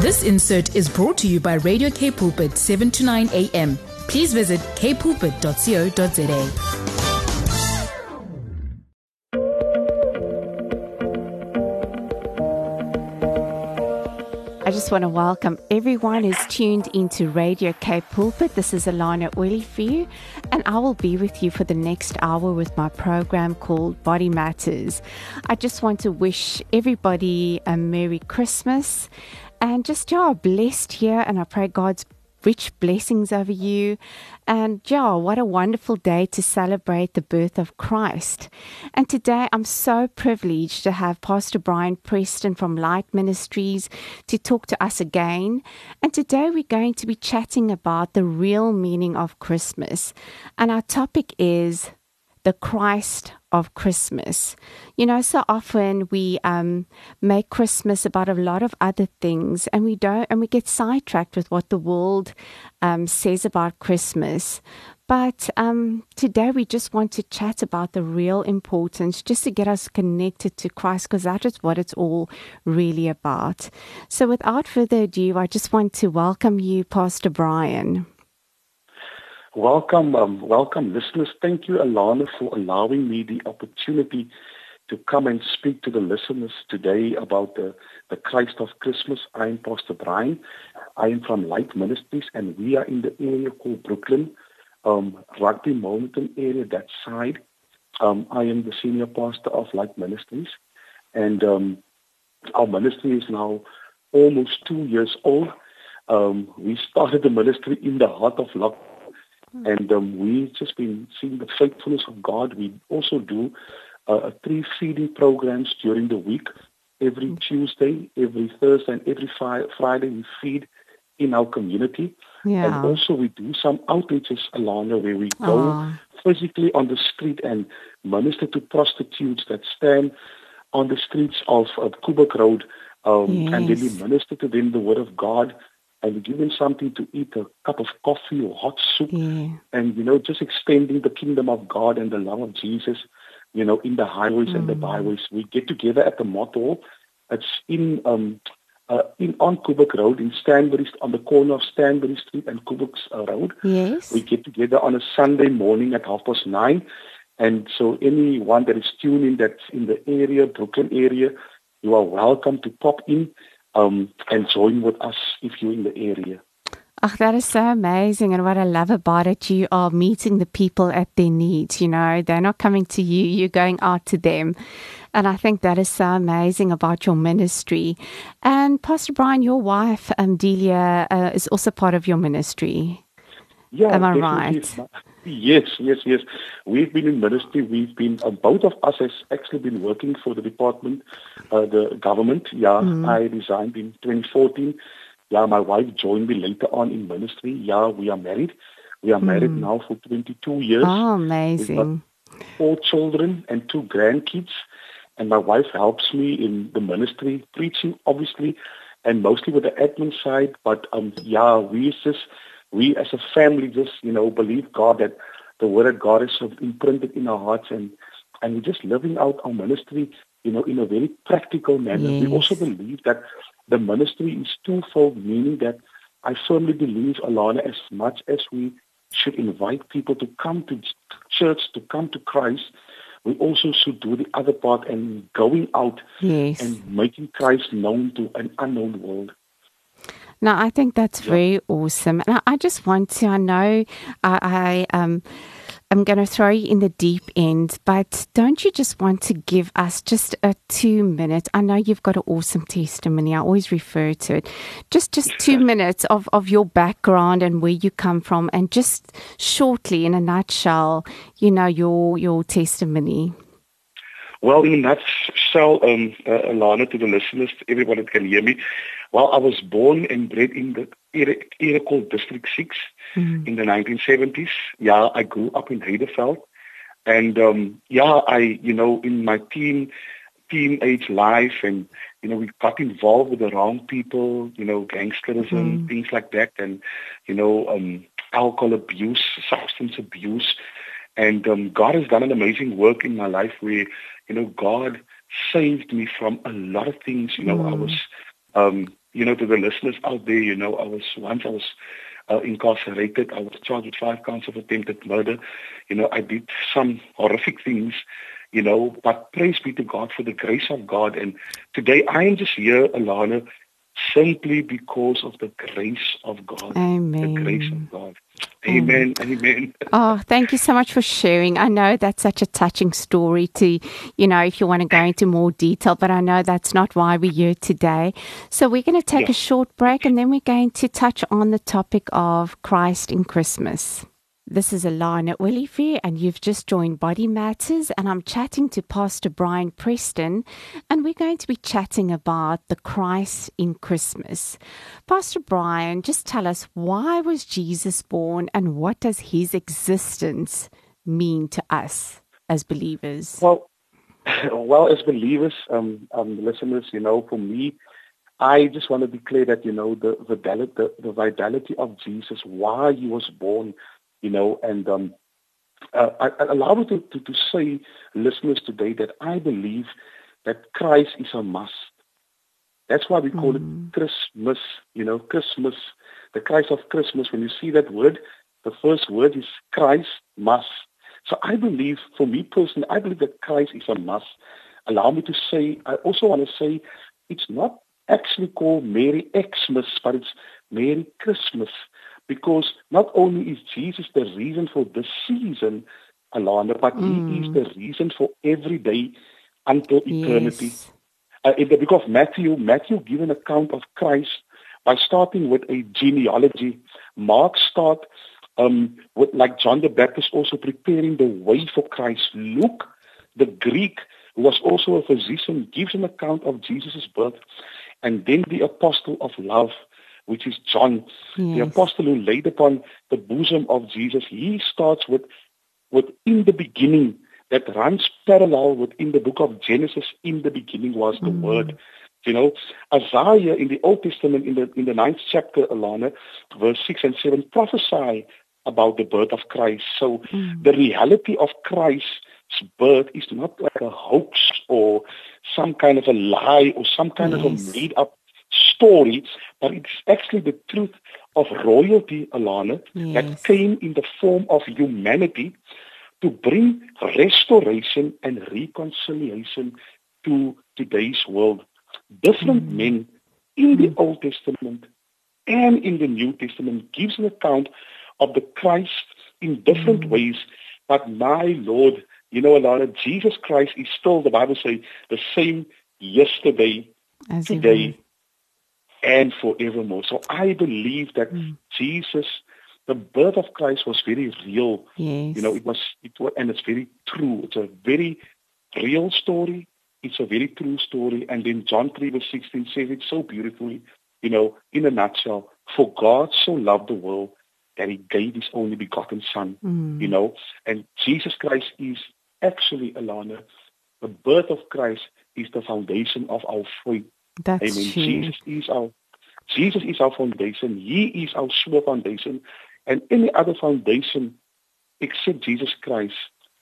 This insert is brought to you by Radio K Pulpit 7 to 9 a.m. Please visit kpulpit.co.za. I just want to welcome everyone who's tuned into Radio K Pulpit. This is Alana Oily for you, and I will be with you for the next hour with my program called Body Matters. I just want to wish everybody a Merry Christmas and just yeah, blessed here, and I pray God's rich blessings over you. And yeah, what a wonderful day to celebrate the birth of Christ. And today I'm so privileged to have Pastor Brian Preston from Light Ministries to talk to us again. And today we're going to be chatting about the real meaning of Christmas. And our topic is the Christ of Christmas. You know, so often we um, make Christmas about a lot of other things, and we don't, and we get sidetracked with what the world um, says about Christmas. But um, today we just want to chat about the real importance, just to get us connected to Christ, because that is what it's all really about. So, without further ado, I just want to welcome you, Pastor Brian. Welcome, um, welcome, listeners. Thank you, Alana, for allowing me the opportunity to come and speak to the listeners today about the, the Christ of Christmas. I'm Pastor Brian. I am from Light Ministries, and we are in the area called Brooklyn, um, Rugby Mountain area, that side. Um, I am the senior pastor of Light Ministries, and um, our ministry is now almost two years old. Um, we started the ministry in the heart of lockdown. And um, we've just been seeing the faithfulness of God. We also do uh, three feeding programs during the week. Every mm. Tuesday, every Thursday, and every fi- Friday, we feed in our community. Yeah. And also, we do some outreaches, along the way. we go Aww. physically on the street and minister to prostitutes that stand on the streets of, of Koeberg Road. Um, yes. And then we minister to them the word of God and give them something to eat, a cup of coffee or hot soup, yeah. and you know, just extending the kingdom of God and the love of Jesus, you know, in the highways mm. and the mm. byways. We get together at the motto. It's in um uh, in on Koeberg Road in Stanbury, on the corner of Stanbury Street and Koeberg uh, Road. Yes. We get together on a Sunday morning at half past nine. And so anyone that is tuning that's in the area, Brooklyn area, you are welcome to pop in um, and join with us if you're in the area. Oh, that is so amazing. And what I love about it, you are meeting the people at their needs. You know, they're not coming to you, you're going out to them. And I think that is so amazing about your ministry. And Pastor Brian, your wife, um, Delia, uh, is also part of your ministry. Yeah, Am I right? Yes, yes, yes. We've been in ministry. We've been, uh, both of us has actually been working for the department, uh, the government. Yeah, mm. I resigned in 2014. Yeah, my wife joined me later on in ministry. Yeah, we are married. We are mm. married now for 22 years. Oh, amazing. four children and two grandkids. And my wife helps me in the ministry, preaching, obviously, and mostly with the admin side. But um, yeah, we just we as a family just, you know, believe God that the word of God is sort of imprinted in our hearts and and we're just living out our ministry, you know, in a very practical manner. Yes. We also believe that the ministry is twofold, meaning that I firmly believe, Alana, as much as we should invite people to come to church, to come to Christ, we also should do the other part and going out yes. and making Christ known to an unknown world. Now, I think that's very awesome. And I, just want to, I know I, I um, I'm going to throw you in the deep end, but don't you just want to give us just a two minute? I know you've got an awesome testimony. I always refer to it. Just just two minutes of, of your background and where you come from, and just shortly, in a nutshell, you know your your testimony. Well, in a nutshell, um, uh, Alana, to the listeners, everyone that can hear me, well, I was born and bred in the called District 6 mm-hmm. in the 1970s. Yeah, I grew up in Heideveld. And um, yeah, I, you know, in my teen, teenage life and, you know, we got involved with the wrong people, you know, gangsterism, mm-hmm. things like that. And, you know, um, alcohol abuse, substance abuse. And um, God has done an amazing work in my life where, you know, God saved me from a lot of things. You know, mm. I was um, you know, to the listeners out there, you know, I was once I was uh, incarcerated. I was charged with five counts of attempted murder. You know, I did some horrific things, you know, but praise be to God for the grace of God. And today I am just here, Alana, simply because of the grace of God. Amen. The grace of God. Amen. Amen. Oh, thank you so much for sharing. I know that's such a touching story to, you know, if you want to go into more detail, but I know that's not why we're here today. So we're going to take yeah. a short break and then we're going to touch on the topic of Christ in Christmas. This is Alana Willifee, and you've just joined Body Matters, and I'm chatting to Pastor Brian Preston, and we're going to be chatting about the Christ in Christmas. Pastor Brian, just tell us why was Jesus born, and what does his existence mean to us as believers? Well, well, as believers, um, um, listeners, you know, for me, I just want to declare that you know the the, the, the vitality of Jesus, why he was born you know, and um, uh, I, I allow me to, to, to say, listeners today, that I believe that Christ is a must. That's why we call mm. it Christmas, you know, Christmas, the Christ of Christmas. When you see that word, the first word is Christ must. So I believe, for me personally, I believe that Christ is a must. Allow me to say, I also want to say, it's not actually called Merry Xmas, but it's Merry Christmas because not only is Jesus the reason for this season, Alana, but mm. he is the reason for every day until eternity. Yes. Uh, in the book of Matthew, Matthew gives an account of Christ by starting with a genealogy. Mark starts um, with like John the Baptist also preparing the way for Christ. Luke, the Greek, who was also a physician, gives an account of Jesus' birth. And then the apostle of love, which is John, yes. the apostle who laid upon the bosom of Jesus. He starts with, with in the beginning, that runs parallel within the book of Genesis. In the beginning was the mm. Word. You know, Isaiah in the Old Testament, in the in the ninth chapter, Alana, verse six and seven, prophesy about the birth of Christ. So mm. the reality of Christ's birth is not like a hoax or some kind of a lie or some kind yes. of a made up story, but it's actually the truth of royalty, Alana, yes. that came in the form of humanity to bring restoration and reconciliation to today's world. Different mm. men in the mm. Old Testament and in the New Testament gives an account of the Christ in different mm. ways. But my Lord, you know, Alana, Jesus Christ is still, the Bible says, the same yesterday, As today, and forevermore. So I believe that mm. Jesus, the birth of Christ was very real. Yes. You know, it was, it was, and it's very true. It's a very real story. It's a very true story. And then John 3 verse 16 says it so beautifully, you know, in a nutshell, for God so loved the world that he gave his only begotten son, mm. you know, and Jesus Christ is actually, Alana, the birth of Christ is the foundation of our faith that's Amen. True. Jesus is our Jesus is our foundation. He is our sure foundation. And any other foundation except Jesus Christ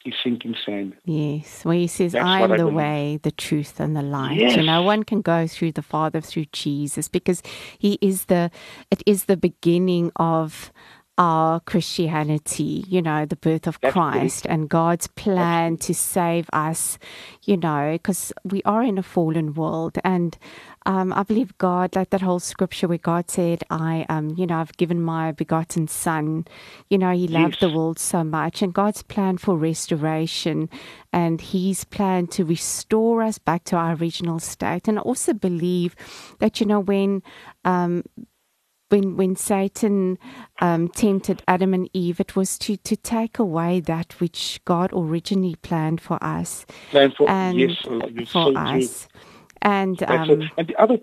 is sinking sand. Yes, where he says, I am the I way, the truth, and the light. Yes. And no one can go through the Father through Jesus because he is the it is the beginning of our Christianity, you know, the birth of That's Christ and God's plan to save us, you know, because we are in a fallen world. And um, I believe God, like that whole scripture where God said, I, um, you know, I've given my begotten son, you know, he loved yes. the world so much. And God's plan for restoration and his plan to restore us back to our original state. And I also believe that, you know, when, um, when when Satan um, tempted Adam and Eve, it was to to take away that which God originally planned for us, planned for and yes, for so us. True. And um, and the other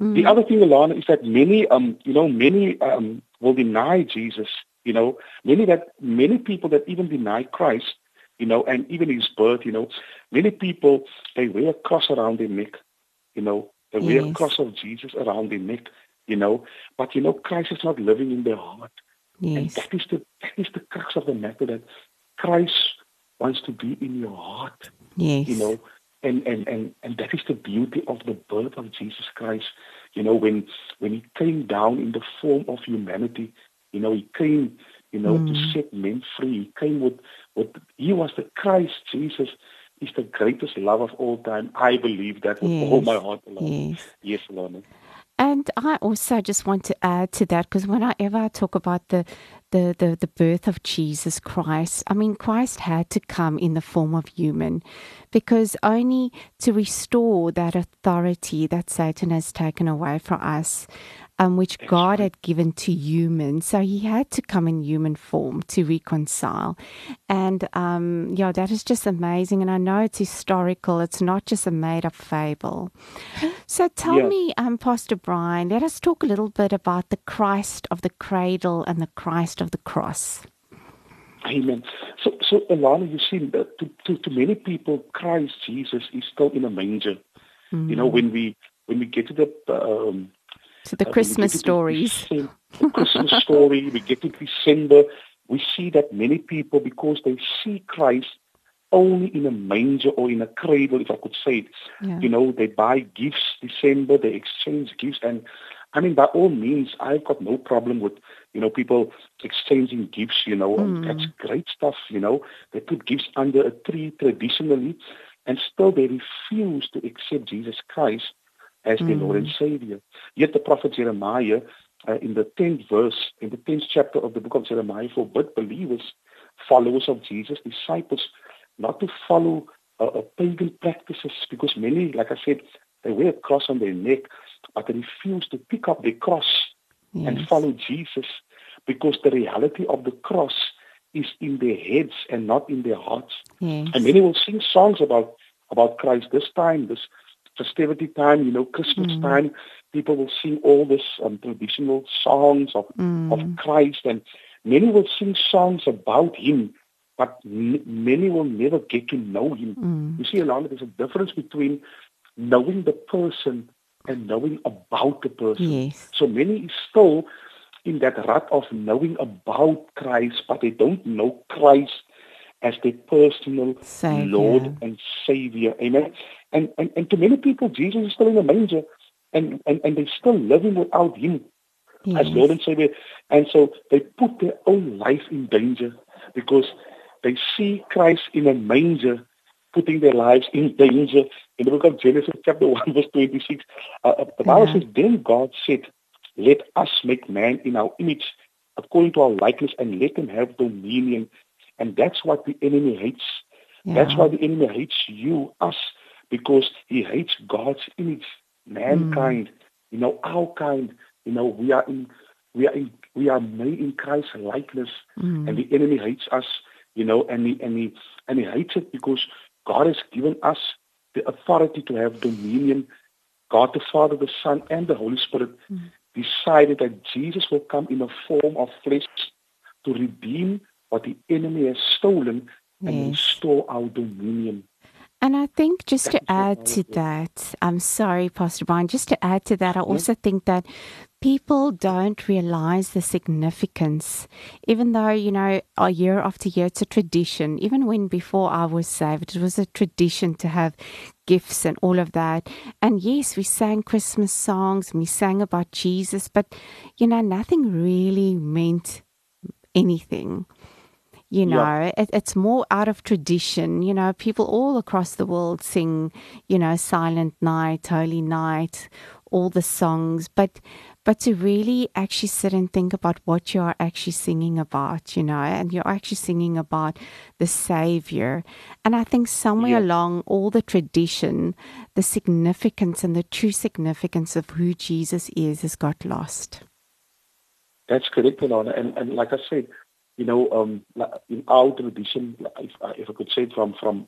mm. the other thing, Alana, is that many um you know many um will deny Jesus. You know many that many people that even deny Christ. You know, and even his birth. You know, many people they wear a cross around their neck. You know, they wear yes. a cross of Jesus around their neck you know. But you know, Christ is not living in their heart. Yes. And that is the that is the crux of the matter that Christ wants to be in your heart. Yes. You know, And, and, and, and that is the beauty of the birth of Jesus Christ. You know, when, when he came down in the form of humanity, you know, he came, you know, mm. to set men free. He came with, with, he was the Christ, Jesus is the greatest love of all time. I believe that with yes. all my heart. Yes, yes Lorna. And I also just want to add to that because whenever I talk about the, the, the, the birth of Jesus Christ, I mean, Christ had to come in the form of human because only to restore that authority that Satan has taken away from us um, which God had given to humans. So he had to come in human form to reconcile. And um, yeah, that is just amazing. And I know it's historical, it's not just a made up fable. So tell yeah. me, um, Pastor Brian, let us talk a little bit about the Christ of the cradle and the Christ of the cross. Amen. So, so Alana, you see, to, to, to many people, Christ Jesus is still in a manger. Mm. You know, mm. when we when we get to the um, to the uh, Christmas stories. the Christmas story, we get to December, we see that many people, because they see Christ only in a manger or in a cradle, if I could say it, yeah. you know, they buy gifts December, they exchange gifts. And I mean, by all means, I've got no problem with, you know, people exchanging gifts, you know, mm. that's great stuff, you know. They put gifts under a tree traditionally, and still they refuse to accept Jesus Christ as mm. their Lord and Savior. Yet the prophet Jeremiah, uh, in the 10th verse, in the 10th chapter of the book of Jeremiah, forbid believers, followers of Jesus, disciples, not to follow uh, uh, pagan practices because many, like I said, they wear a cross on their neck, but they refuse to pick up the cross yes. and follow Jesus because the reality of the cross is in their heads and not in their hearts. Yes. And many will sing songs about about Christ this time, this festivity time, you know, Christmas mm. time, people will sing all this um, traditional songs of, mm. of Christ, and many will sing songs about Him, but n- many will never get to know Him. Mm. You see, Alana, there's a difference between knowing the person and knowing about the person. Yes. So many still in that rut of knowing about Christ, but they don't know Christ as their personal Savior. Lord and Savior. Amen. And, and and to many people, Jesus is still in the manger, and and, and they're still living without Him yes. as Lord and Savior. And so they put their own life in danger because they see Christ in a manger, putting their lives in danger. In the book of Genesis, chapter 1, verse 26, uh, uh, the Bible yeah. says, Then God said, Let us make man in our image, according to our likeness, and let him have dominion and that's what the enemy hates. Yeah. That's why the enemy hates you, us, because he hates God's image, mankind, mm. you know, our kind. You know, we are in we are in we are made in Christ's likeness mm. and the enemy hates us, you know, and he and he and he hates it because God has given us the authority to have dominion. God the Father, the Son, and the Holy Spirit mm. decided that Jesus will come in a form of flesh to redeem what the enemy has stolen and yes. restore our dominion. And I think just to add to that, I'm sorry, Pastor Brian, just to add to that, I also think that people don't realize the significance, even though, you know, a year after year, it's a tradition. Even when before I was saved, it was a tradition to have gifts and all of that. And yes, we sang Christmas songs and we sang about Jesus, but, you know, nothing really meant anything. You know, yeah. it, it's more out of tradition. You know, people all across the world sing, you know, Silent Night, Holy Night, all the songs, but but to really actually sit and think about what you are actually singing about, you know, and you're actually singing about the Savior. And I think somewhere yeah. along all the tradition, the significance and the true significance of who Jesus is has got lost. That's correct, Alana. And, and like I said, you know, um, in our tradition, if, if I could say it from from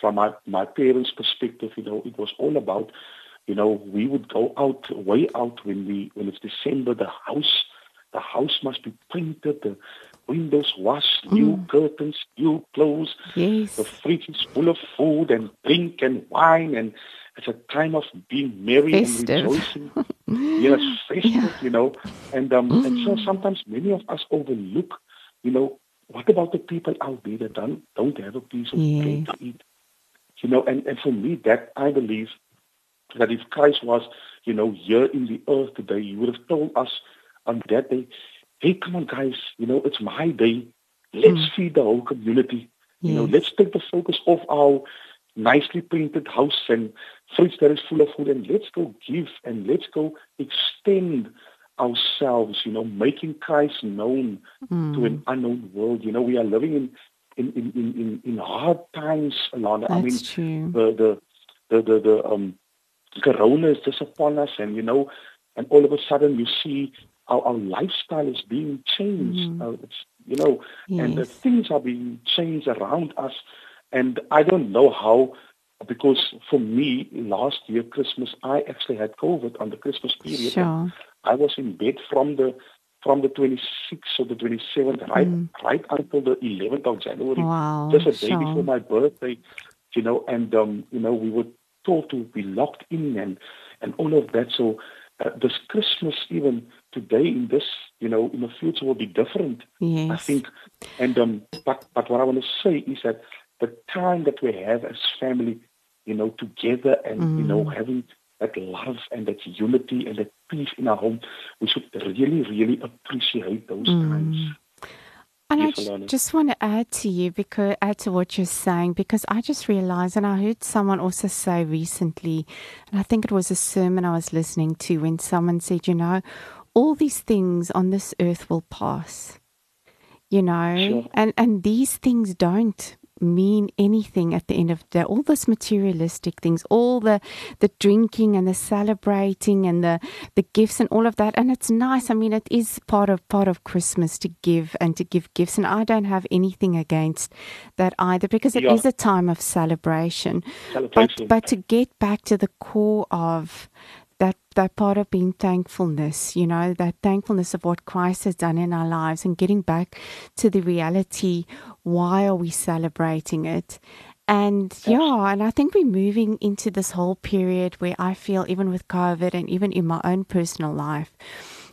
from my my parents' perspective, you know, it was all about, you know, we would go out way out when we when it's December. The house, the house must be painted. The windows washed, mm. new curtains, new clothes. Yes. The fridge is full of food and drink and wine, and it's a time of being merry festive. and rejoicing. yes, festive, yeah. you know. And um, mm. and so mm. sometimes many of us overlook you know, what about the people out there that don't, don't have a piece of yes. bread to eat? you know, and, and for me, that I believe that if Christ was, you know, here in the earth today, he would have told us on that day, hey, come on, guys, you know, it's my day. Let's mm. feed the whole community. Yes. You know, let's take the focus off our nicely painted house and fridge that is full of food and let's go give and let's go extend ourselves, you know, making Christ known mm. to an unknown world. You know, we are living in in in in, in hard times, Alana. I mean true. the the the the, the um corona is just upon us and you know and all of a sudden you see our, our lifestyle is being changed. Mm. Uh, you know, yes. and the things are being changed around us. And I don't know how because for me last year Christmas I actually had COVID on the Christmas period. Sure. I was in bed from the from the 26th or the 27th, right, mm. right until the 11th of January, wow, just a day sure. before my birthday, you know, and um, you know we were told to be locked in and and all of that. So uh, this Christmas, even today, in this, you know, in the future will be different. Yes. I think, and um, but but what I want to say is that the time that we have as family, you know, together and mm. you know mm. having that love and that unity and that peace in our home, we should really, really appreciate those mm. times. And yes, I just want to add to you because add to what you're saying because I just realized and I heard someone also say recently, and I think it was a sermon I was listening to when someone said, you know, all these things on this earth will pass. You know, sure. and and these things don't mean anything at the end of the day. All those materialistic things, all the the drinking and the celebrating and the the gifts and all of that. And it's nice. I mean, it is part of part of Christmas to give and to give gifts. And I don't have anything against that either because it yeah. is a time of celebration. celebration. But but to get back to the core of that that part of being thankfulness, you know, that thankfulness of what Christ has done in our lives and getting back to the reality, why are we celebrating it? And yeah, and I think we're moving into this whole period where I feel even with COVID and even in my own personal life,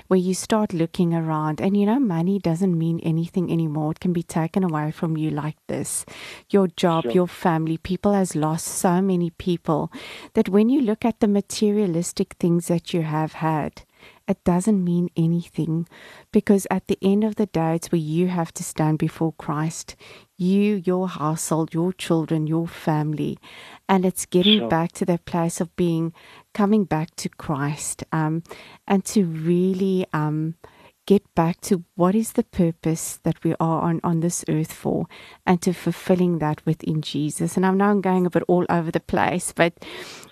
where you start looking around and you know money doesn't mean anything anymore it can be taken away from you like this your job sure. your family people has lost so many people that when you look at the materialistic things that you have had it doesn't mean anything because at the end of the day, it's where you have to stand before Christ, you, your household, your children, your family. And it's getting sure. back to that place of being, coming back to Christ um, and to really. Um, get back to what is the purpose that we are on, on this earth for and to fulfilling that within Jesus. And I know I'm going a bit all over the place, but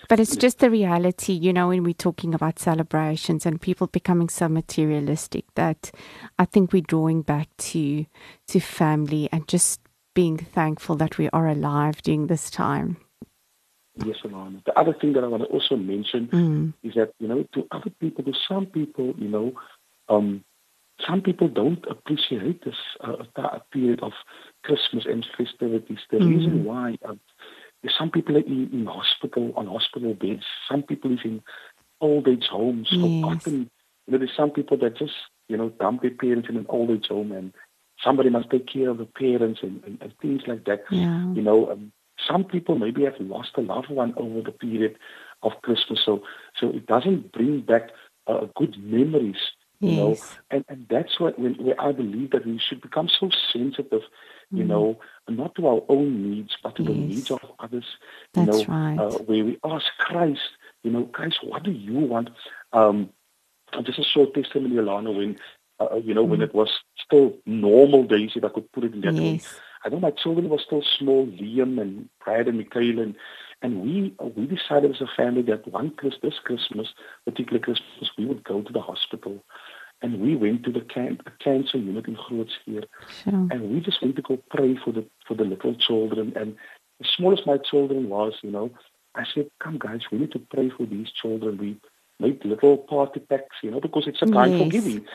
but it's just the reality, you know, when we're talking about celebrations and people becoming so materialistic that I think we're drawing back to to family and just being thankful that we are alive during this time. Yes, Alana. The other thing that I want to also mention mm. is that, you know, to other people, to some people, you know, um, some people don't appreciate this uh, period of Christmas and festivities. The mm reason why uh, some people are in, in, hospital on hospital beds. Some people is in old age homes. Yes. Often, you know, there's some people that just you know dump their parents in an old age home, and somebody must take care of the parents and, and, and things like that. Yeah. You know, um, some people maybe have lost a loved one over the period of Christmas, so so it doesn't bring back uh, good memories you know and and that's what when, where i believe that we should become so sensitive you mm. know not to our own needs but to yes. the needs of others you that's know right. uh, where we ask christ you know christ what do you want um just a short testimony alana when uh, uh, you know mm. when it was still normal days if i could put it in that yes. way i know my children were still small liam and brad and Michael and and we we decided as a family that one Christmas, this Christmas, particular Christmas, we would go to the hospital and we went to the can- cancer unit in Groote Schuur. Sure. And we just went to go pray for the for the little children. And as small as my children was, you know, I said, Come guys, we need to pray for these children. We made little party packs, you know, because it's a time yes. for giving.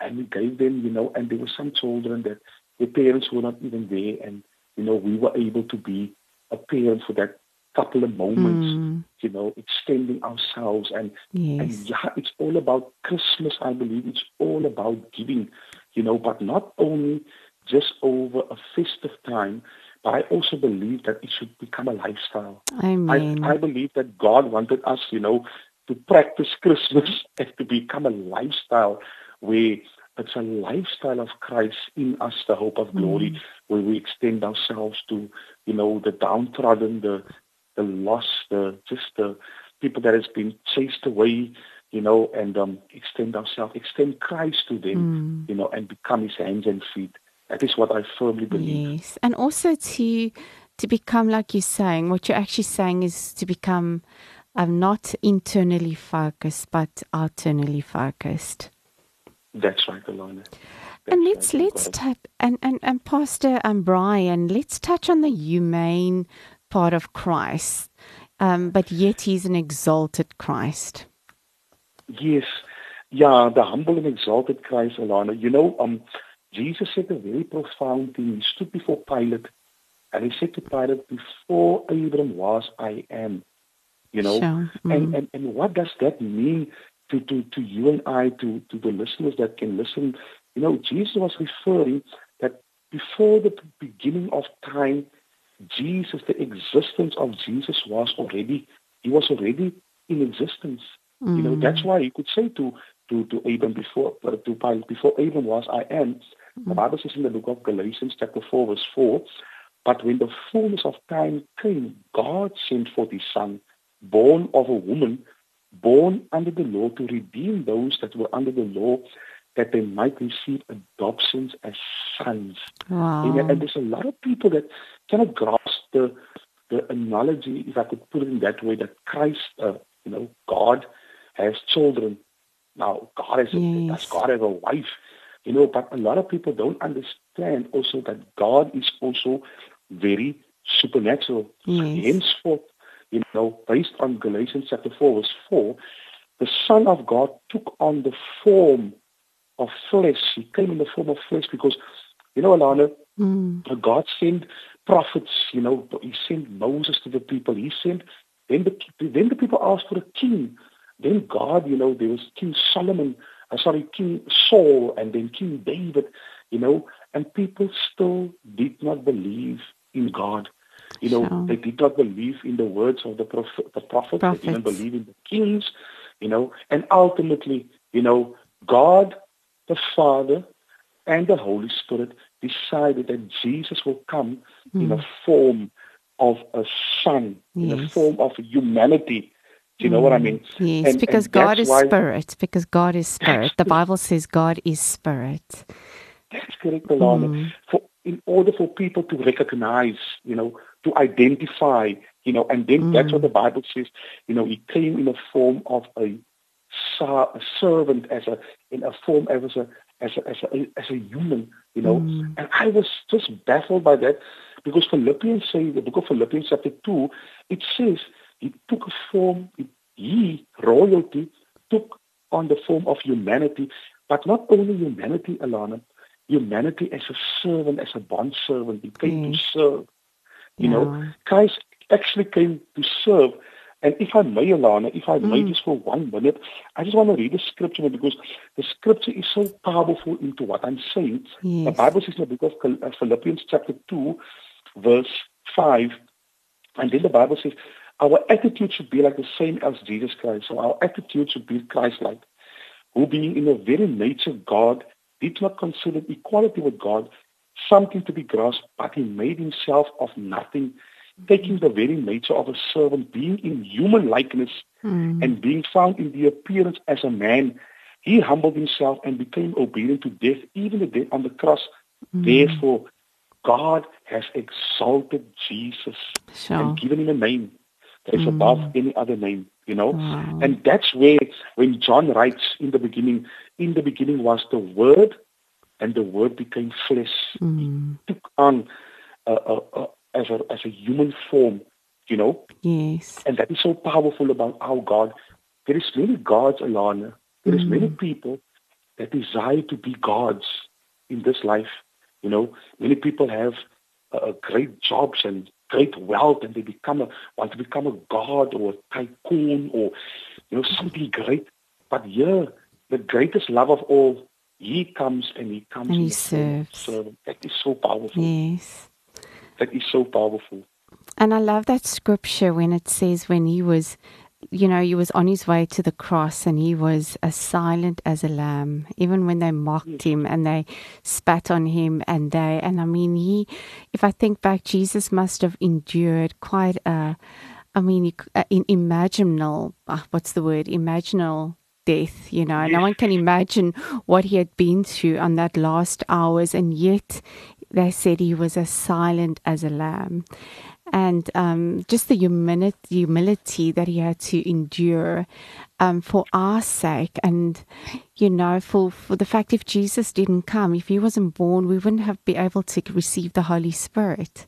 And we gave them, you know, and there were some children that their parents were not even there and, you know, we were able to be a parent for that couple of moments, mm. you know, extending ourselves. And, yes. and yeah, it's all about Christmas, I believe. It's all about giving, you know, but not only just over a festive time, but I also believe that it should become a lifestyle. Amen. I, I believe that God wanted us, you know, to practice Christmas and to become a lifestyle where it's a lifestyle of Christ in us, the hope of glory, mm. where we extend ourselves to, you know, the downtrodden, the the lost, the just the people that has been chased away, you know, and um, extend ourselves, extend Christ to them, mm. you know, and become His hands and feet. That is what I firmly believe. Yes, and also to to become, like you're saying, what you're actually saying is to become um, not internally focused, but outernally focused. That's right, Alana. and let's right, let's tap and, and, and Pastor um, Brian, let's touch on the humane part of Christ, um, but yet he's an exalted Christ. Yes, yeah, the humble and exalted Christ, Alana. You know, um, Jesus said a very profound thing. He stood before Pilate, and he said to Pilate, "Before Abraham was, I am." You know, sure. mm and, and and what does that mean to, to, to you and I, to, to the listeners that can listen, you know, Jesus was referring that before the beginning of time, Jesus, the existence of Jesus was already, he was already in existence. Mm. You know, that's why he could say to to to Abram before uh, to Pilate, before Abram was, I am. Mm. The Bible says in the book of Galatians, chapter four, verse four. But when the fullness of time came, God sent forth His Son, born of a woman, born under the law to redeem those that were under the law that they might receive adoptions as sons. Wow. And, and, there's a lot of people that cannot grasp the the analogy, if I could put it in that way, that Christ, uh, you know, God has children. Now, God has yes. does God have a wife? You know, but a lot of people don't understand also that God is also very supernatural. Yes. Henceforth, you know, based on Galatians chapter 4, verse 4, the Son of God took on the form of flesh. He came in the form of flesh because, you know, Alana, mm. God sent prophets, you know, he sent Moses to the people. He sent, then the, then the people asked for a king. Then God, you know, there was King Solomon, uh, sorry, King Saul, and then King David, you know, and people still did not believe in God. You know, sure. they did not believe in the words of the, prophet, the prophets. Prophets. They didn't believe in the kings, you know. And ultimately, you know, God, the Father, and the Holy Spirit decided that Jesus will come mm. in a hmm. form of a son, yes. in a form of humanity. Do you know mm. what I hmm. mean? Yes, and, because and God is spirit. Because God is spirit. The Bible says God is spirit. That's correct, Alana. Mm. For in order for people to recognize, you know, to identify, you know, and then mm. that's what the Bible says. You know, he came in the form of a, a servant, as a in a form as a as a as a, as a human, you know. Mm. And I was just baffled by that because Philippians say the book of Philippians chapter two, it says he took a form. He royalty took on the form of humanity, but not only humanity, Alana, humanity as a servant, as a bond servant. He came mm. to serve. You yeah. know, Christ actually came to serve. And if I may, Alana, if I may mm. just for one minute, I just want to read the scripture because the scripture is so powerful into what I'm saying. Yes. The Bible says in the book of uh, Philippians chapter 2, verse 5, and then the Bible says, our attitude should be like the same as Jesus Christ. So our attitude should be Christ-like, who being in a very nature God, did not consider equality with God something to be grasped, but he made himself of nothing, taking the very nature of a servant, being in human likeness, mm. and being found in the appearance as a man. He humbled himself and became obedient to death, even the death on the cross. Mm. Therefore, God has exalted Jesus sure. and given him a name that is mm. above any other name, you know. Wow. And that's where, when John writes in the beginning, in the beginning was the Word, and the Word became flesh. He took on uh, uh, as a as a human form, you know. Yes. And that is so powerful about our God. There is many gods, Alana. There mm. is many people that desire to be gods in this life. You know, many people have uh, great jobs and great wealth, and they become a want to become a god or a tycoon or you know something great. But here, the greatest love of all he comes and he comes and he serves. Servant. That is so powerful. Yes. That is so powerful. And I love that scripture when it says when he was you know, he was on his way to the cross and he was as silent as a lamb, even when they mocked him and they spat on him. And they, and I mean, he, if I think back, Jesus must have endured quite a, I mean, in imaginal, uh, what's the word? Imaginal death, you know. Yes. No one can imagine what he had been through on that last hours, and yet they said he was as silent as a lamb and um, just the humility, humility that he had to endure um, for our sake. And, you know, for, for the fact if Jesus didn't come, if he wasn't born, we wouldn't have been able to receive the Holy Spirit.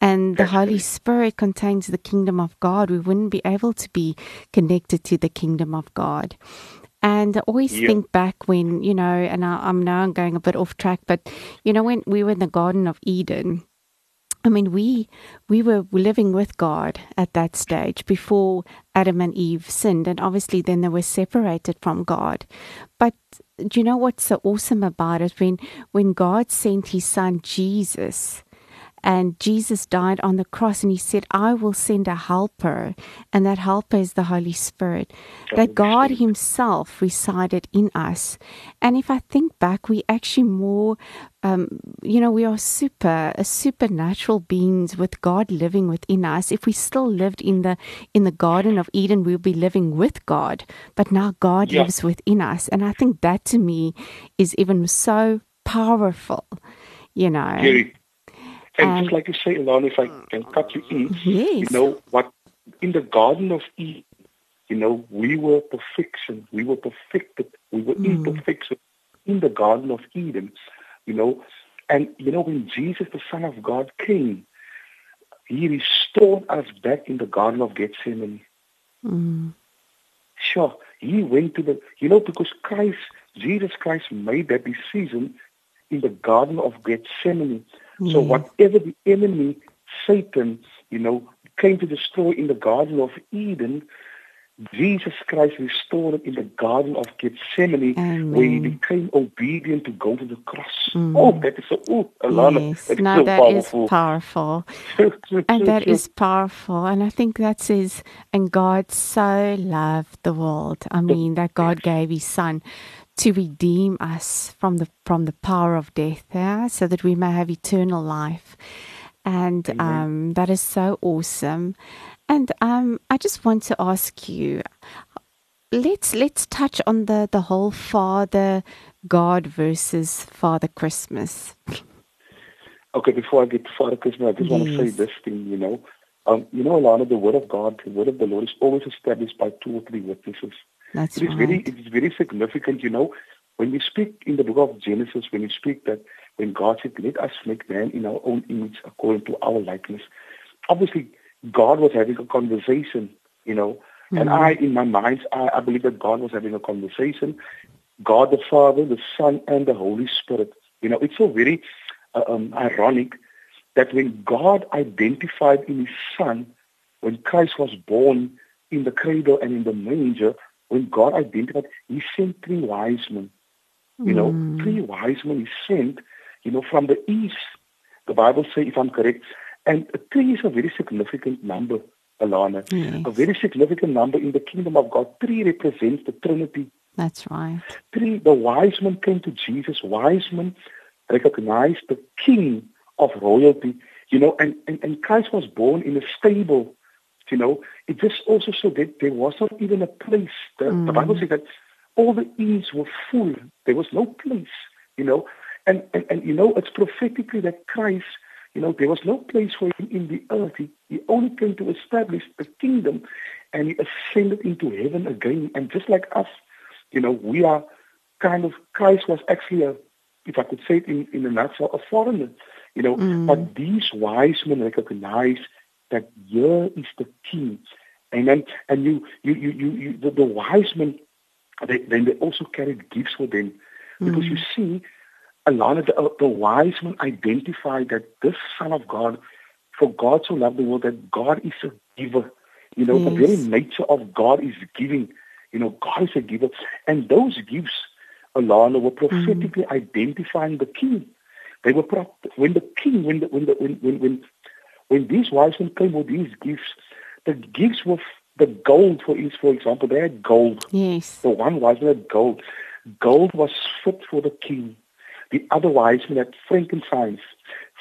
And the Holy Spirit contains the kingdom of God. We wouldn't be able to be connected to the kingdom of God. And I always yep. think back when, you know, and I, am now going a bit off track, but, you know, when we were in the Garden of Eden, I mean, we we were living with God at that stage before Adam and Eve sinned, and obviously then they were separated from God. But do you know what's so awesome about it? When when God sent His Son Jesus, and Jesus died on the cross, and He said, "I will send a helper," and that helper is the Holy Spirit. That God Himself resided in us, and if I think back, we actually more um, you know, we are super, a supernatural beings with God living within us. If we still lived in the in the Garden of Eden, we'll be living with God. But now God yeah. lives within us, and I think that to me is even so powerful. You know, Very. And, and just like you say, Alana, if I can cut you in, yes. you know what? In the Garden of Eden, you know, we were perfection. We were perfected. We were mm. imperfection in the Garden of Eden you know. And, you know, when Jesus, the Son of God, came, he restored us back in the Garden of Gethsemane. Mm. Sure, he went to the, you know, because Christ, Jesus Christ made that decision in the Garden of Gethsemane. So whatever the enemy, Satan, you know, came to destroy in the Garden of Eden, Jesus Christ restored it in the Garden of Gethsemane Amen. where he became obedient to go to the cross. Mm. Oh, that is so, oh, Alana, yes. that is so that powerful. Is powerful. and that is powerful. And I think that says, and God so loved the world. I mean, that God gave his son to redeem us from the from the power of death, yeah, so that we may have eternal life. And um, that is so awesome. And um, I just want to ask you, let's let's touch on the the whole Father God versus Father Christmas. Okay, before I get to Father Christmas, I just yes. want to say this thing. You know, um, you know, a lot of the Word of God, the Word of the Lord, is always established by two or three witnesses. That's it is right. very, it is very significant. You know, when we speak in the book of Genesis, when we speak that when God said, "Let us make man in our own image, according to our likeness," obviously God was having a conversation, you know. Mm-hmm. And I, in my mind, I, I believe that God was having a conversation. God the Father, the Son, and the Holy Spirit. You know, it's so very uh, um, ironic that when God identified in His Son, when Christ was born in the cradle and in the manger, when God identified, He sent three wise men. You know, mm. three wise men He sent, you know, from the east. The Bible says, if I'm correct, and three is a very significant number, Alana. Yes. A very significant number in the kingdom of God. Three represents the Trinity. That's right. Three, the wise men came to Jesus. Wise men recognized the king of royalty, you know, and, and, and Christ was born in a stable, you know. It just also so that there was not even a place. The, mm. the Bible says that all the inns were full. There was no place, you know. And, and, and you know, it's prophetically that Christ you know, there was no place for him in the earth. He, he only came to establish a kingdom and he ascended into heaven again. And just like us, you know, we are kind of, Christ was actually a, if I could say it in, in a nutshell, a foreigner, you know. Mm. But these wise men recognize that year is the king. And then, and you, you, you, you, you the, the wise men, they, then they also carried gifts for them. Because mm. you see, a lot of the, the wise men identified that this Son of God, for God so loved the world that God is a giver. You know, yes. the very nature of God is giving. You know, God is a giver. And those gifts, Alana, were prophetically mm. identifying the king. They were pro- when the king, when the, when the, when when when when these wise men came with these gifts, the gifts were the gold for each, for example, they had gold. Yes. The one wise man had gold. Gold was fit for the king. The other wise men had frankincense.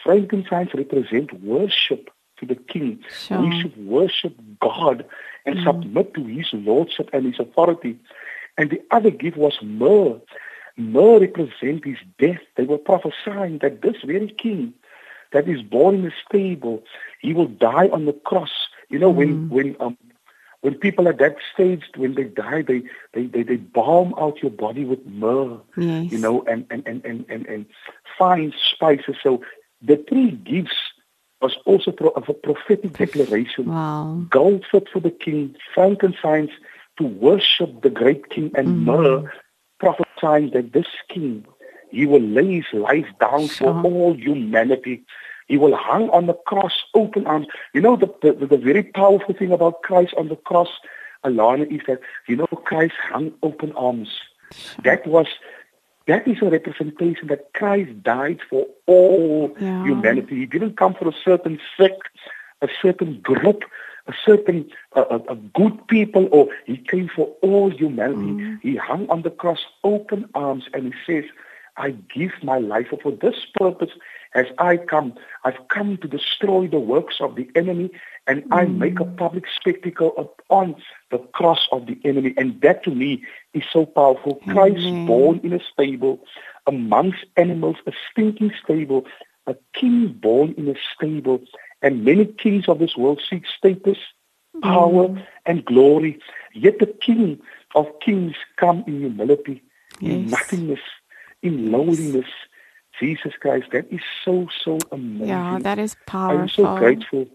Frankincense represent worship to the king. Sure. We should worship God and mm. submit to his lordship and his authority. And the other gift was myrrh. Myrrh represent his death. They were prophesying that this very king that is born in a stable, he will die on the cross. You know, when when um when people at that stage, when they die, they they they, they balm out your body with myrrh, Yes. you know, and and and and and, and fine spices. So the three gifts was also pro- of a prophetic declaration. Wow. Gold fit for the king, frankincense to worship the great king, and myrrh prophesying that this king, he will lay his life down Sure. for all humanity. He will hang on the cross, open arms. You know, the, the, the very powerful thing about Christ on the cross, Alana, is that, you know, Christ hung open arms. That was, that is a representation that Christ died for all Yeah. humanity. He didn't come for a certain sect, a certain group, a certain uh, a, a good people, or he came for all humanity. He hung on the cross, open arms, and he says, I give my life for this purpose as I come. I've come to destroy the works of the enemy, and I mm. make a public spectacle upon the cross of the enemy. And that to me is so powerful. Christ Amen. born in a stable, amongst animals, a stinking stable, a king born in a stable, and many kings of this world seek status, power, and glory. Yet the King of kings come in humility, in nothingness, in lowliness. Jesus Christ, that is so, so amazing. Yeah, that is powerful. I'm powerful. so grateful.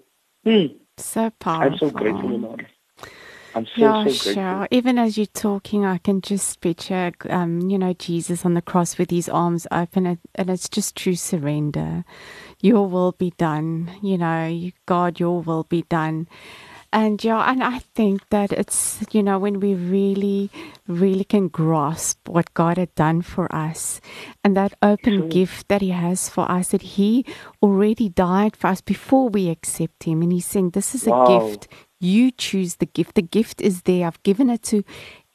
Hmm. So I'm powerful. so grateful, Lord. I'm so, yeah, so grateful. sure. Even as you're talking, I can just picture, um, you know, Jesus on the cross with his arms open, and it's just true surrender. Your will be done. You know, God, your will be done. And yeah, and I think that it's, you know, when we really, really can grasp what God had done for us and that open gift that He has for us, that He already died for us before we accept Him. And He's saying, This is Wow. a gift. You choose the gift. The gift is there. I've given it to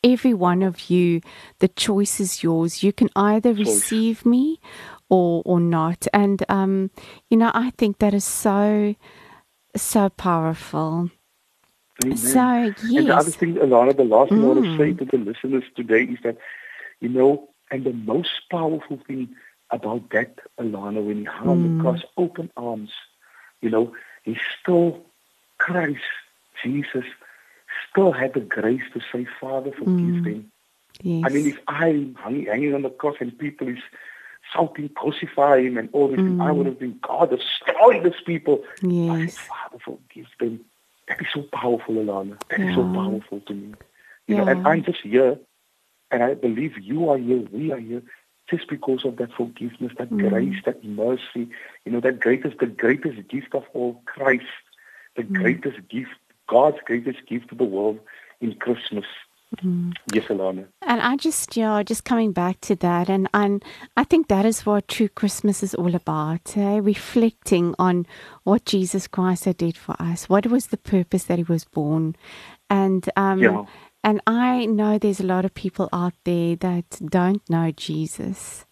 every one of you. The choice is yours. You can either receive me or or not. And um, you know, I think that is so so powerful. Amen. So And the other yes, thing, Alana, the last thing I want to Mm. say to the listeners today is that, you know, and the most powerful thing about that, Alana, when he hung Mm. the cross, open arms, you know, he still, Christ, Jesus, still had the grace to say, Father, forgive Mm. them. yes, I mean, if I'm hang, hanging on the cross and people is shouting, crucify him and all this, thing, I would have been, God, destroy these people. I said, Mm. yes, Father, forgive them. That is so powerful, Alana. That is so Yeah. powerful to me. You know, and I'm just here, and I believe you are here, we are here, just because of that forgiveness, that Mm. grace, that mercy. You know, that greatest, the greatest gift of all, Christ, the Mm. greatest gift, God's greatest gift to the world in Christmas. Mm. Yes, Alana. And I just, yeah, just coming back to that, and and I think that is what true Christmas is all about. Eh? Reflecting on what Jesus Christ had did for us. What was the purpose that He was born, and um, Yeah. and I know there's a lot of people out there that don't know Jesus.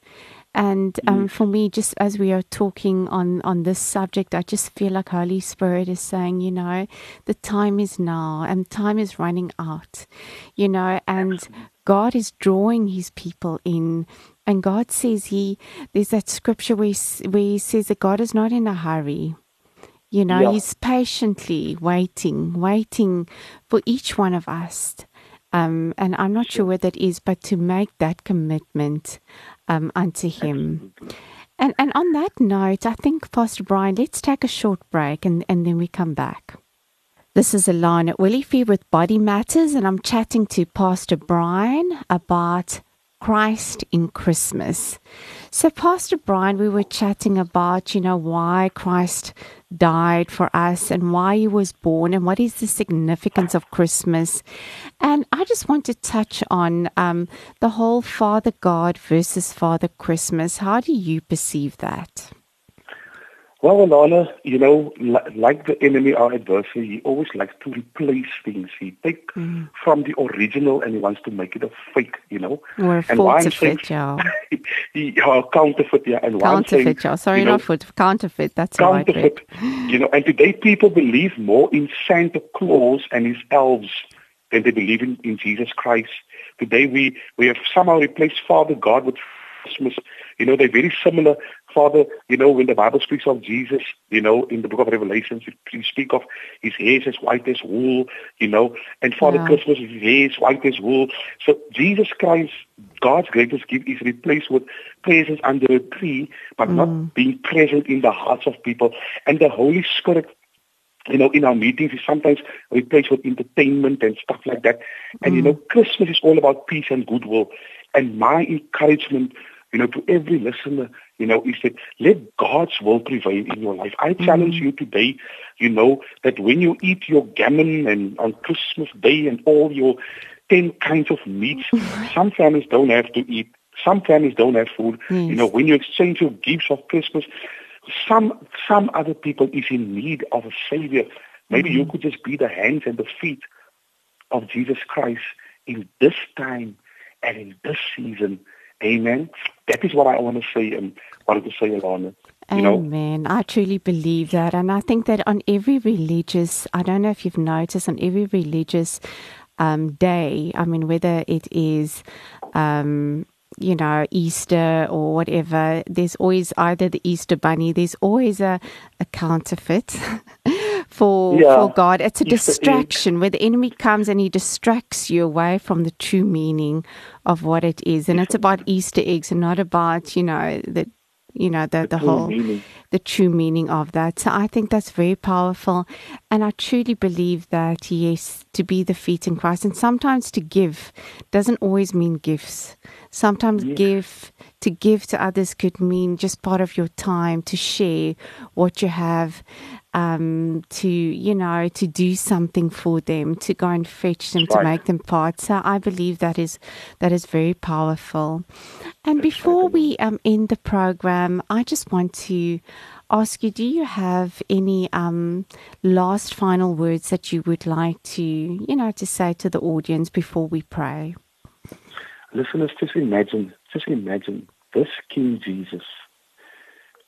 And um, for me, just as we are talking on, on this subject, I just feel like Holy Spirit is saying, you know, the time is now and time is running out, you know, and God is drawing his people in. And God says he, there's that scripture where he, where he says that God is not in a hurry. You know, Yeah. he's patiently waiting, waiting for each one of us. Um, and I'm not sure where that is, but to make that commitment um, unto Him. And and on that note, I think Pastor Brian, let's take a short break and, and then we come back. This is Alana Willifee with Body Matters, and I'm chatting to Pastor Brian about Christ in Christmas. So, Pastor Brian, we were chatting about, you know, why Christ died for us and why he was born and what is the significance of Christmas. And I just want to touch on um, the whole Father God versus Father Christmas. How do you perceive that? Well, Alana, you know, like the enemy, our adversary, he always likes to replace things. He takes mm. from the original and he wants to make it a fake, you know. Or a and counterfeit, yeah. he, uh, counterfeit, yeah. And counterfeit, yeah. Sorry, you know, not foot, counterfeit. That's counterfeit. Right you know, and today people believe more in Santa Claus and his elves than they believe in, in Jesus Christ. Today we, we have somehow replaced Father God with Christmas. You know, they're very similar. Father, you know, when the Bible speaks of Jesus, you know, in the book of Revelations, you speak of his hair as white as wool, you know, and Father yeah. Christmas, his hair is white as wool. So Jesus Christ, God's greatest gift is replaced with presence under a tree, but mm. not being present in the hearts of people. And the Holy Spirit you know, in our meetings is sometimes replaced with entertainment and stuff like that. And, mm. you know, Christmas is all about peace and goodwill. And my encouragement you know, to every listener, you know, is that let God's will prevail in your life. I challenge mm-hmm. you today, you know, that when you eat your gammon and on Christmas Day and all your 10 kinds of meats, some families don't have to eat. Some families don't have food. Yes. You know, when you exchange your gifts of Christmas, some some other people is in need of a savior. Maybe mm-hmm. you could just be the hands and the feet of Jesus Christ in this time and in this season Amen. That is what I want to say and wanted to say, Alana. You Amen. Know? I truly believe that. And I think that on every religious, I don't know if you've noticed, on every religious um, day, I mean, whether it is, um, you know, Easter or whatever, there's always either the Easter bunny, there's always a, a counterfeit. for yeah. for God. It's a distraction where the enemy comes and he distracts you away from the true meaning of what it is. And it's about Easter eggs and not about, you know, the you know, the, the, the whole meaning. the true meaning of that. So I think that's very powerful. And I truly believe that yes, to be the feet in Christ and sometimes to give doesn't always mean gifts. Sometimes yes. give to give to others could mean just part of your time to share what you have um, to you know to do something for them, to go and fetch them, right. to make them part. So I believe that is that is very powerful. And before we um, end the program, I just want to ask you: Do you have any um, last final words that you would like to you know to say to the audience before we pray? Listeners, just imagine, just imagine this King Jesus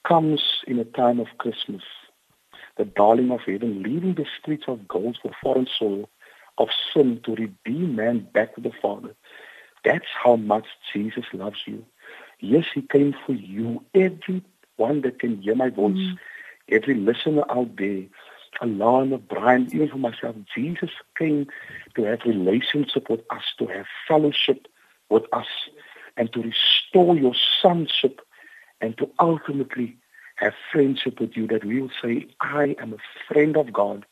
comes in a time of Christmas the darling of heaven, leaving the streets of gold for foreign soil of sin to redeem man back to the Father. That's how much Jesus loves you. Yes, He came for you. Everyone that can hear my voice, mm. every listener out there, Alana, Brian, even for myself, Jesus came to have relationship with us, to have fellowship with us, and to restore your sonship, and to ultimately have friendship with you, that we will say, I am a friend of God.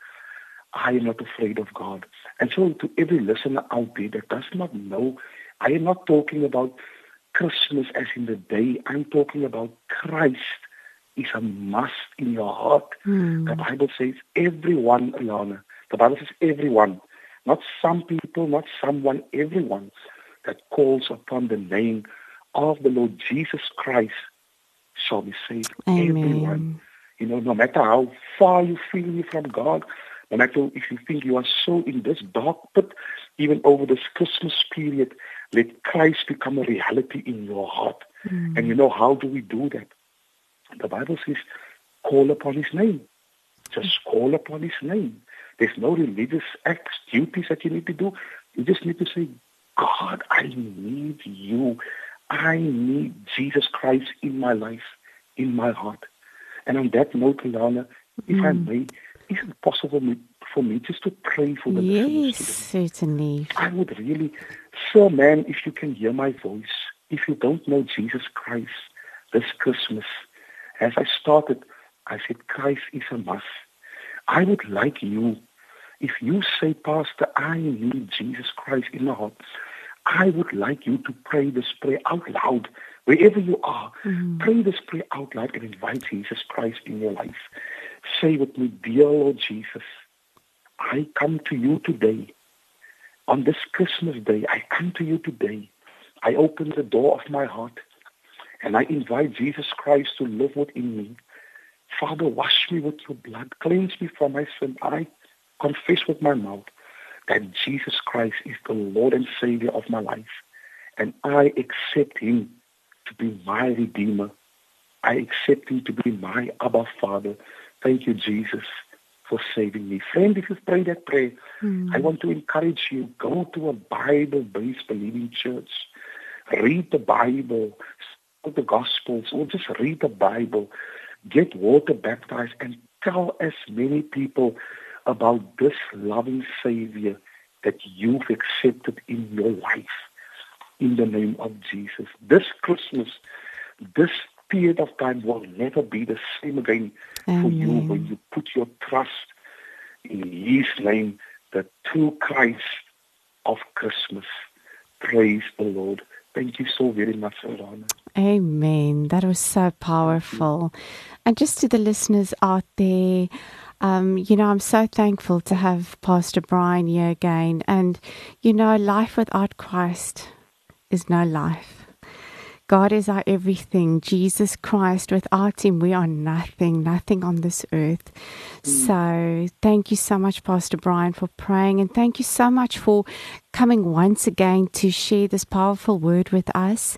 I am not afraid of God. And so to every listener out there that does not know, I am not talking about Christmas as in the day. I'm talking about Christ is a must in your heart. Mm. The Bible says everyone, Alana. The Bible says everyone. Not some people, not someone, everyone that calls upon the name of the Lord Jesus Christ shall be saved. Amen. Everyone. You know, no matter how far you feel you from God, no matter if you think you are so in this dark pit, even over this Christmas period, let Christ become a reality in your heart. Mm. And you know, how do we do that? The Bible says, call upon his name. Just call upon his name. There's no religious acts, duties that you need to do. You just need to say, God, I need you. I need Jesus Christ in my life, in my heart. And on that note, Lana, if mm. I may, is it possible for me just to pray for the Yes, certainly. I would really, sir, man, if you can hear my voice, if you don't know Jesus Christ this Christmas, as I started, I said, Christ is a must. I would like you, if you say, Pastor, I need Jesus Christ in my heart, I would like you to pray this prayer out loud. Wherever you are, mm-hmm. pray this prayer out loud and invite Jesus Christ in your life. Say with me, Dear Lord Jesus, I come to you today. On this Christmas day, I come to you today. I open the door of my heart and I invite Jesus Christ to live within me. Father, wash me with your blood. Cleanse me from my sin. I confess with my mouth that Jesus Christ is the Lord and Savior of my life. And I accept him to be my Redeemer. I accept him to be my Abba Father. Thank you, Jesus, for saving me. Friend, if you've prayed that prayer, mm. I want to encourage you, go to a Bible-based believing church. Read the Bible, the Gospels, or just read the Bible. Get water baptized and tell as many people about this loving Savior that you've accepted in your life in the name of Jesus. This Christmas, this period of time will never be the same again Amen. for you when you put your trust in His name, the true Christ of Christmas. Praise the Lord. Thank you so very much, Alana. Amen. That was so powerful. And just to the listeners out there, um, you know, I'm so thankful to have Pastor Brian here again. And, you know, life without Christ is no life. God is our everything. Jesus Christ, without Him, we are nothing, nothing on this earth. Mm. So, thank you so much, Pastor Brian, for praying. And thank you so much for coming once again to share this powerful word with us.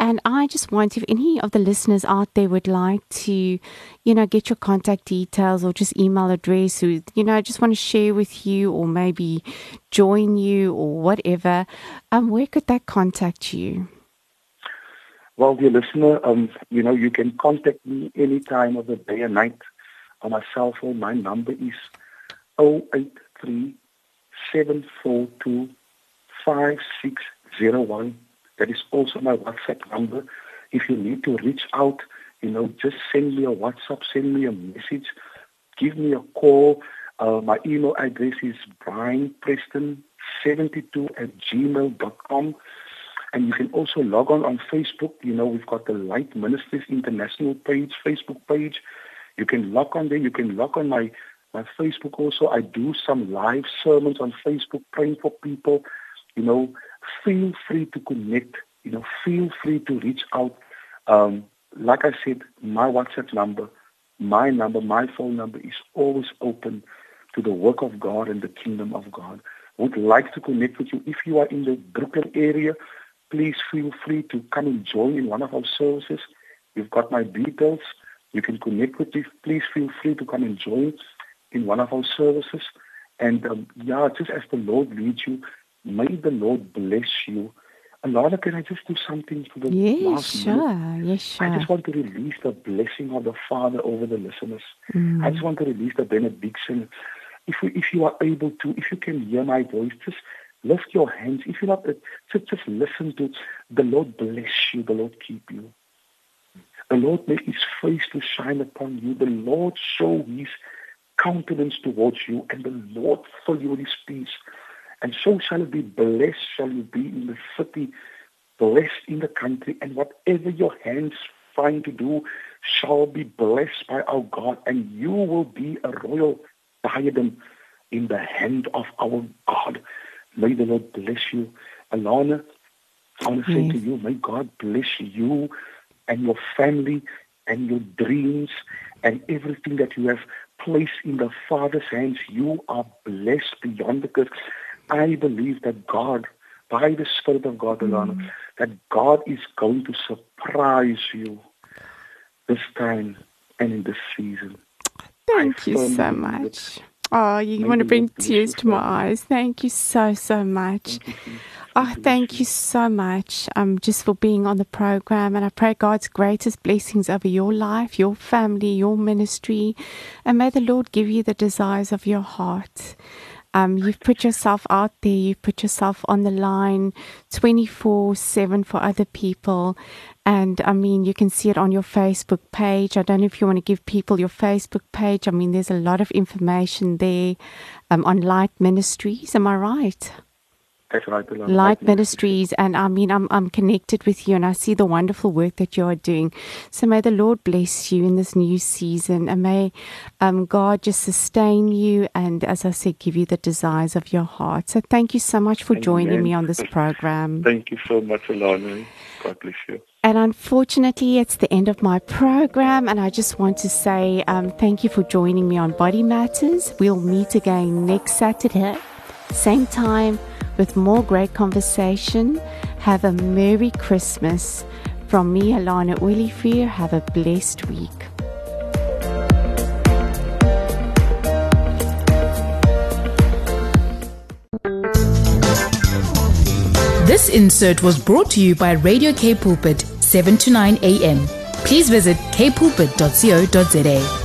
And I just want, if any of the listeners out there would like to, you know, get your contact details or just email address, or, you know, I just want to share with you or maybe join you or whatever, um, where could they contact you? Well, dear listener, um, you know, you can contact me any time of the day and night on my cell phone. My number is 083 742 5601. That is also my WhatsApp number. If you need to reach out, you know, just send me a WhatsApp, send me a message, give me a call. Uh, my email address is brianpreston72 at gmail.com. And you can also log on on Facebook. You know, we've got the Light Ministries International page, Facebook page. You can log on there. You can log on my, my Facebook also. I do some live sermons on Facebook praying for people. You know, feel free to connect. You know, feel free to reach out. Um, like I said, my WhatsApp number, my number, my phone number is always open to the work of God and the kingdom of God. Would like to connect with you if you are in the Brooklyn area please feel free to come and join in one of our services. You've got my details. You can connect with me. Please feel free to come and join in one of our services. And um, yeah, just as the Lord leads you, may the Lord bless you. Alana, can I just do something for the yes, last sure. minute? Yes, sure. I just want to release the blessing of the Father over the listeners. Mm. I just want to release the benediction. If you, if you are able to, if you can hear my voice, just Lift your hands. If you're not, uh, just, just listen to it. the Lord bless you, the Lord keep you. The Lord make his face to shine upon you. The Lord show his countenance towards you, and the Lord fill you with his peace. And so shall it be blessed, shall you be in the city, blessed in the country, and whatever your hands find to do shall be blessed by our God, and you will be a royal diadem in the hand of our God. May the Lord bless you. Alana, I want to say to you, may God bless you and your family and your dreams and everything that you have placed in the Father's hands. You are blessed beyond the curse. I believe that God, by the Spirit of God, Alana, mm. that God is going to surprise you this time and in this season. Thank I you so much. Oh, you want to bring tears to my eyes. Thank you so, so much. Oh, thank you so much um, just for being on the program. And I pray God's greatest blessings over your life, your family, your ministry. And may the Lord give you the desires of your heart. Um, you've put yourself out there, you've put yourself on the line 24 7 for other people. And I mean, you can see it on your Facebook page. I don't know if you want to give people your Facebook page. I mean, there's a lot of information there um, on Light Ministries. Am I right? That's right, Alana. Light Ministries, and I mean, I'm I'm connected with you, and I see the wonderful work that you are doing. So may the Lord bless you in this new season, and may um, God just sustain you, and as I said, give you the desires of your heart. So thank you so much for Amen. joining me on this program. Thank you so much, Alana. God bless you. And unfortunately, it's the end of my program, and I just want to say um, thank you for joining me on Body Matters. We'll meet again next Saturday, same time, with more great conversation. Have a Merry Christmas. From me, Alana Willifear, have a blessed week. This insert was brought to you by Radio K Pulpit, 7 to 9 a.m. Please visit kpulpit.co.za.